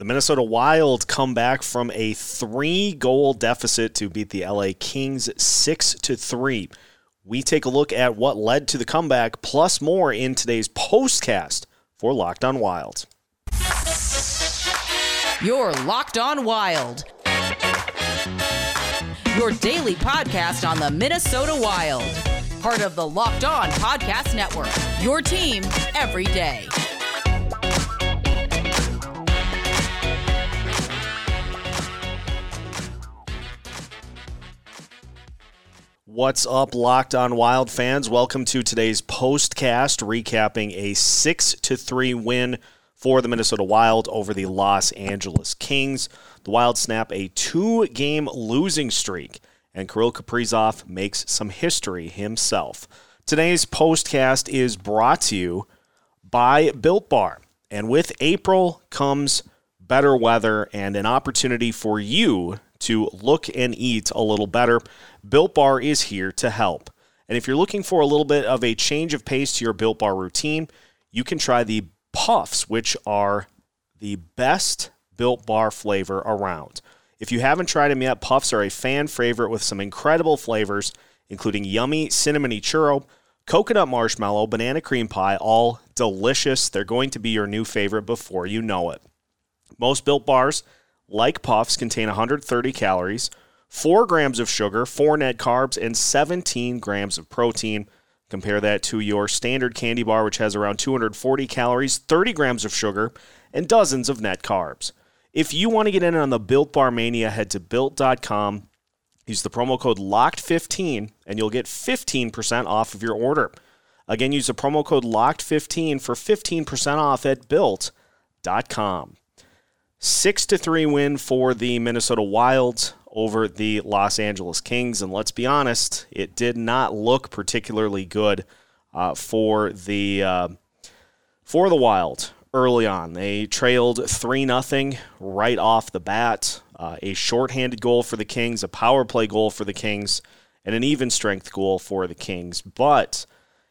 The Minnesota Wild come back from a three goal deficit to beat the LA Kings 6 to 3. We take a look at what led to the comeback, plus more in today's postcast for Locked On Wild. You're Locked On Wild. Your daily podcast on the Minnesota Wild. Part of the Locked On Podcast Network. Your team every day. What's up, Locked On Wild fans? Welcome to today's postcast recapping a 6 to 3 win for the Minnesota Wild over the Los Angeles Kings. The Wild snap a two game losing streak, and Kirill Kaprizov makes some history himself. Today's postcast is brought to you by Built Bar. And with April comes better weather and an opportunity for you to look and eat a little better. Built Bar is here to help. And if you're looking for a little bit of a change of pace to your Built Bar routine, you can try the Puffs, which are the best Built Bar flavor around. If you haven't tried them yet, Puffs are a fan favorite with some incredible flavors, including yummy cinnamony churro, coconut marshmallow, banana cream pie, all delicious. They're going to be your new favorite before you know it. Most Built Bars like puffs, contain 130 calories, 4 grams of sugar, 4 net carbs, and 17 grams of protein. Compare that to your standard candy bar, which has around 240 calories, 30 grams of sugar, and dozens of net carbs. If you want to get in on the Built Bar Mania, head to built.com, use the promo code LOCKED15, and you'll get 15% off of your order. Again, use the promo code LOCKED15 for 15% off at built.com. 6 to 3 win for the Minnesota Wilds over the Los Angeles Kings. And let's be honest, it did not look particularly good uh, for the uh, for the Wild early on. They trailed 3 0 right off the bat. Uh, a shorthanded goal for the Kings, a power play goal for the Kings, and an even strength goal for the Kings. But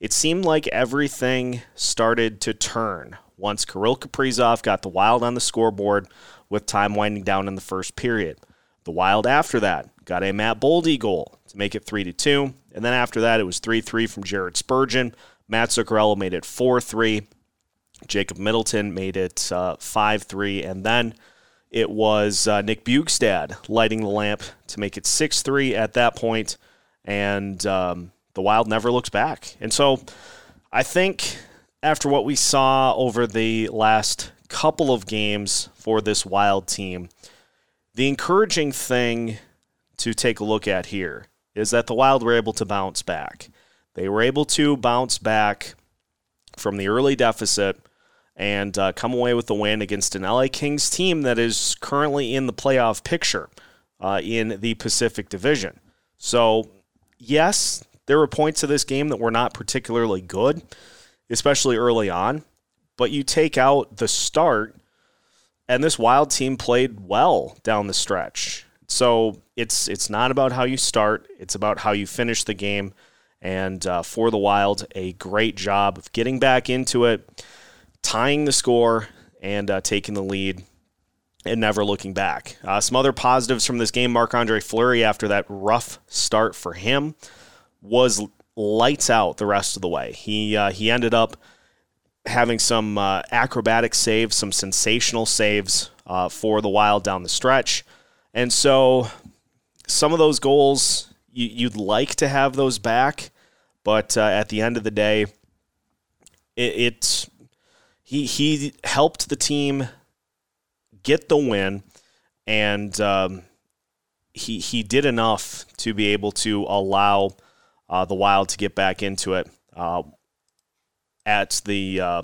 it seemed like everything started to turn once Kirill Kaprizov got the Wild on the scoreboard with time winding down in the first period. The Wild after that got a Matt Boldy goal to make it 3 to 2. And then after that, it was 3 3 from Jared Spurgeon. Matt Zuccarello made it 4 3. Jacob Middleton made it uh, 5 uh, 3. And then it was uh, Nick Bjugstad lighting the lamp to make it 6 3 at that point. And um, the Wild never looks back. And so I think after what we saw over the last couple of games for this Wild team, the encouraging thing to take a look at here is that the Wild were able to bounce back. They were able to bounce back from the early deficit and uh, come away with the win against an LA Kings team that is currently in the playoff picture uh, in the Pacific Division. So, yes, there were points of this game that were not particularly good especially early on. But you take out the start, and this Wild team played well down the stretch. So it's it's not about how you start; it's about how you finish the game. And uh, for the Wild, a great job of getting back into it, tying the score, and uh, taking the lead, and never looking back. Uh, some other positives from this game: Marc Andre Fleury, after that rough start for him, was lights out the rest of the way. He uh, he ended up having some uh, acrobatic saves, some sensational saves uh, for the Wild down the stretch, and so some of those goals you, would like to have those back, but uh, at the end of the day, it, it he he helped the team get the win, and um, he he did enough to be able to allow uh, the Wild to get back into it uh, at the uh,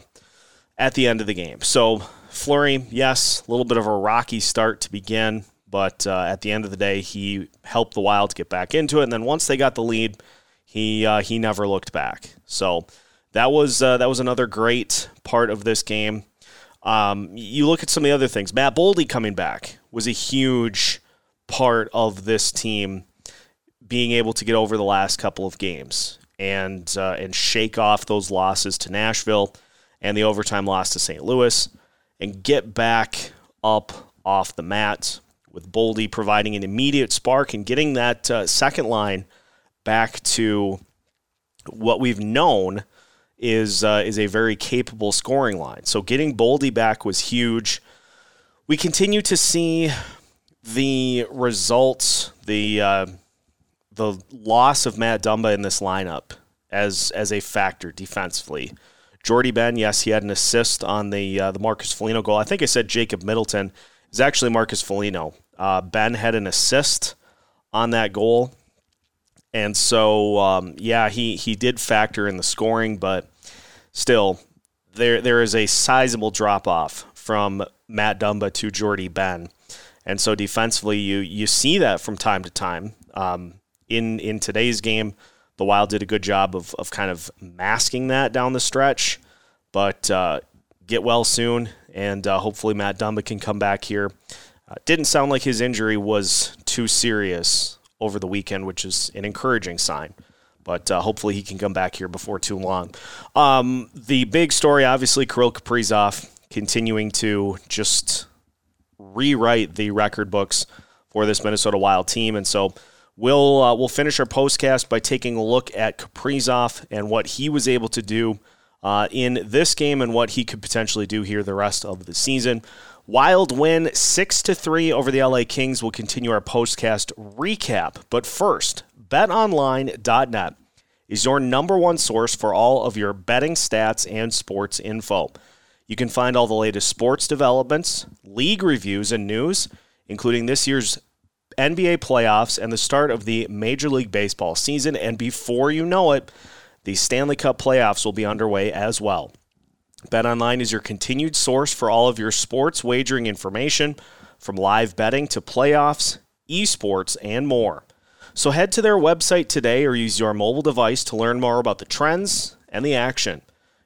at the end of the game. So Fleury, yes, a little bit of a rocky start to begin, but uh, at the end of the day, he helped the Wild get back into it. And then once they got the lead, he uh, he never looked back. So that was uh, that was another great part of this game. Um, you look at some of the other things. Matt Boldy coming back was a huge part of this team being able to get over the last couple of games and uh, and shake off those losses to Nashville and the overtime loss to St. Louis and get back up off the mat, with Boldy providing an immediate spark and getting that uh, second line back to what we've known is uh, is a very capable scoring line. So getting Boldy back was huge. We continue to see the results, the uh, the loss of Matt Dumba in this lineup as as a factor defensively. Jordie Benn, yes, he had an assist on the uh, the Marcus Foligno goal. I think I said Jacob Middleton is actually Marcus Foligno. Uh, Benn had an assist on that goal, and so um, yeah, he he did factor in the scoring, but still, there there is a sizable drop off from Matt Dumba to Jordie Benn, and so defensively, you you see that from time to time. Um, in in today's game, the Wild did a good job of of kind of masking that down the stretch, but uh, get well soon, and uh, hopefully Matt Dumba can come back here. Uh, didn't sound like his injury was too serious over the weekend, which is an encouraging sign but uh, hopefully he can come back here before too long. Um, the big story, obviously, Kirill Kaprizov continuing to just rewrite the record books for this Minnesota Wild team, and so we'll uh, we'll finish our postcast by taking a look at Kaprizov and what he was able to do uh, in this game and what he could potentially do here the rest of the season. Wild win six to three over the LA Kings. We'll continue our postcast recap, but first, betonline.net is your number one source for all of your betting stats and sports info. You can find all the latest sports developments, league reviews, and news, including this year's NBA playoffs and the start of the Major League Baseball season. And before you know it, the Stanley Cup playoffs will be underway as well. BetOnline is your continued source for all of your sports wagering information, from live betting to playoffs, esports, and more. So head to their website today or use your mobile device to learn more about the trends and the action.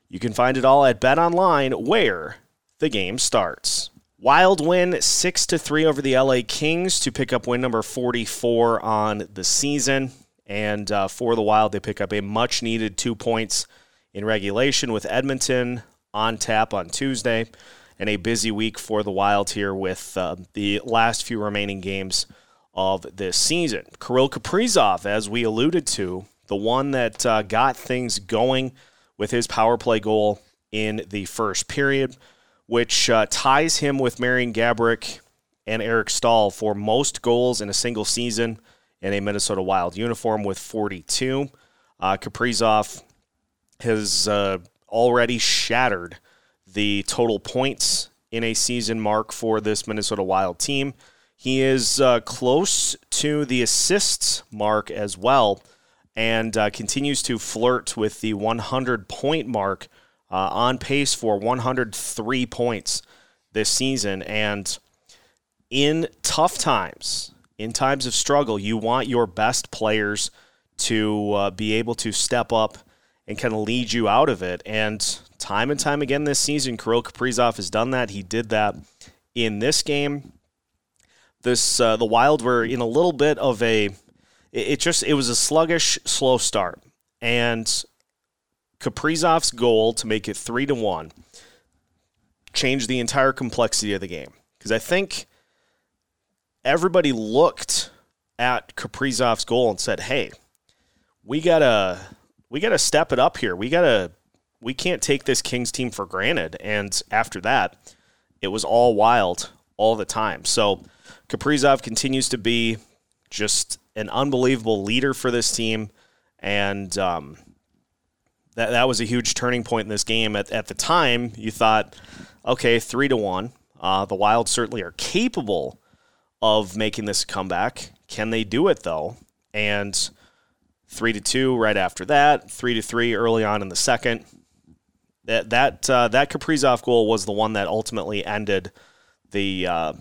You can find it all at Bet Online, where the game starts. Wild win 6 to 3 over the LA Kings to pick up win number 44 on the season. And uh, for the Wild, they pick up a much needed two points in regulation with Edmonton on tap on Tuesday. And a busy week for the Wild here with uh, the last few remaining games of this season. Kirill Kaprizov, as we alluded to, the one that uh, got things going with his power play goal in the first period, which uh, ties him with Marian Gaborik and Eric Staal for most goals in a single season in a Minnesota Wild uniform with 42. Uh, Kaprizov has uh, already shattered the total points in a season mark for this Minnesota Wild team. He is uh, close to the assists mark as well and uh, continues to flirt with the 100 point mark uh, on pace for 103 points this season. And in tough times, in times of struggle, you want your best players to uh, be able to step up and kind of lead you out of it. And time and time again this season, Kirill Kaprizov has done that. He did that in this game this uh, the Wild were in a little bit of a it, it just it was a sluggish, slow start, and Kaprizov's goal to make it three to one changed the entire complexity of the game because I think everybody looked at Kaprizov's goal and said, "Hey, we gotta we gotta step it up here. We gotta we can't take this Kings team for granted." And after that, it was all wild all the time. So Kaprizov continues to be just an unbelievable leader for this team, and um, that that was a huge turning point in this game. At at the time, you thought, okay, three to one. Uh, the Wild certainly are capable of making this comeback. Can they do it though? And three to two right after that, three to three early on in the second. That that uh, that Kaprizov goal was the one that ultimately ended the uh,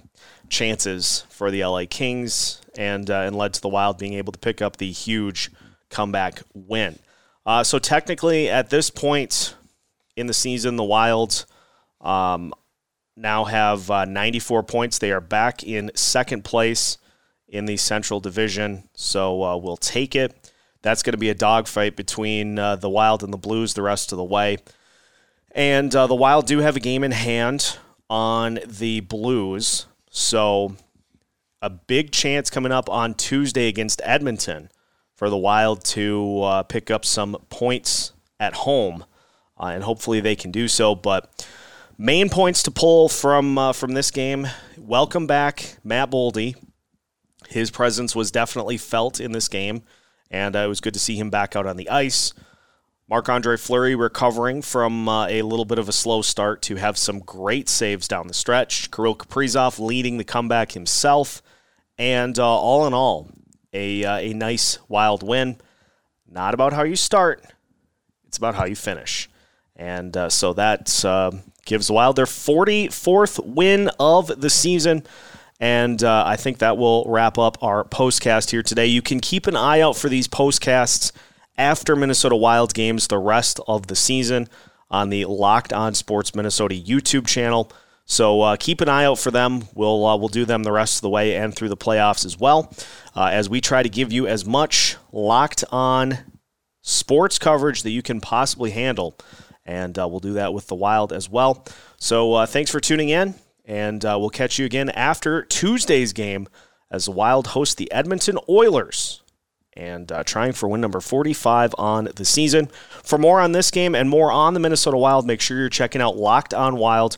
chances for the LA Kings and uh, and led to the Wild being able to pick up the huge comeback win. Uh, so technically, at this point in the season, the Wild um, now have uh, 94 points. They are back in second place in the Central Division, so uh, we'll take it. That's going to be a dogfight between uh, the Wild and the Blues the rest of the way. And uh, the Wild do have a game in hand on the Blues. So a big chance coming up on Tuesday against Edmonton for the Wild to uh, pick up some points at home, uh, and hopefully they can do so. But main points to pull from uh, from this game: welcome back Matt Boldy. His presence was definitely felt in this game, and uh, it was good to see him back out on the ice. Marc Andre Fleury recovering from uh, a little bit of a slow start to have some great saves down the stretch. Kirill Kaprizov leading the comeback himself. And uh, all in all, a, uh, a nice wild win. Not about how you start, it's about how you finish. And uh, so that uh, gives the Wild their 44th win of the season. And uh, I think that will wrap up our postcast here today. You can keep an eye out for these postcasts after Minnesota Wild games the rest of the season on the Locked On Sports Minnesota YouTube channel. So uh, keep an eye out for them. We'll uh, we'll do them the rest of the way and through the playoffs as well, uh, as we try to give you as much locked on sports coverage that you can possibly handle, and uh, we'll do that with the Wild as well. So uh, thanks for tuning in, and uh, we'll catch you again after Tuesday's game as the Wild host the Edmonton Oilers and uh, trying for win number 45 on the season. For more on this game and more on the Minnesota Wild, make sure you're checking out Locked On Wild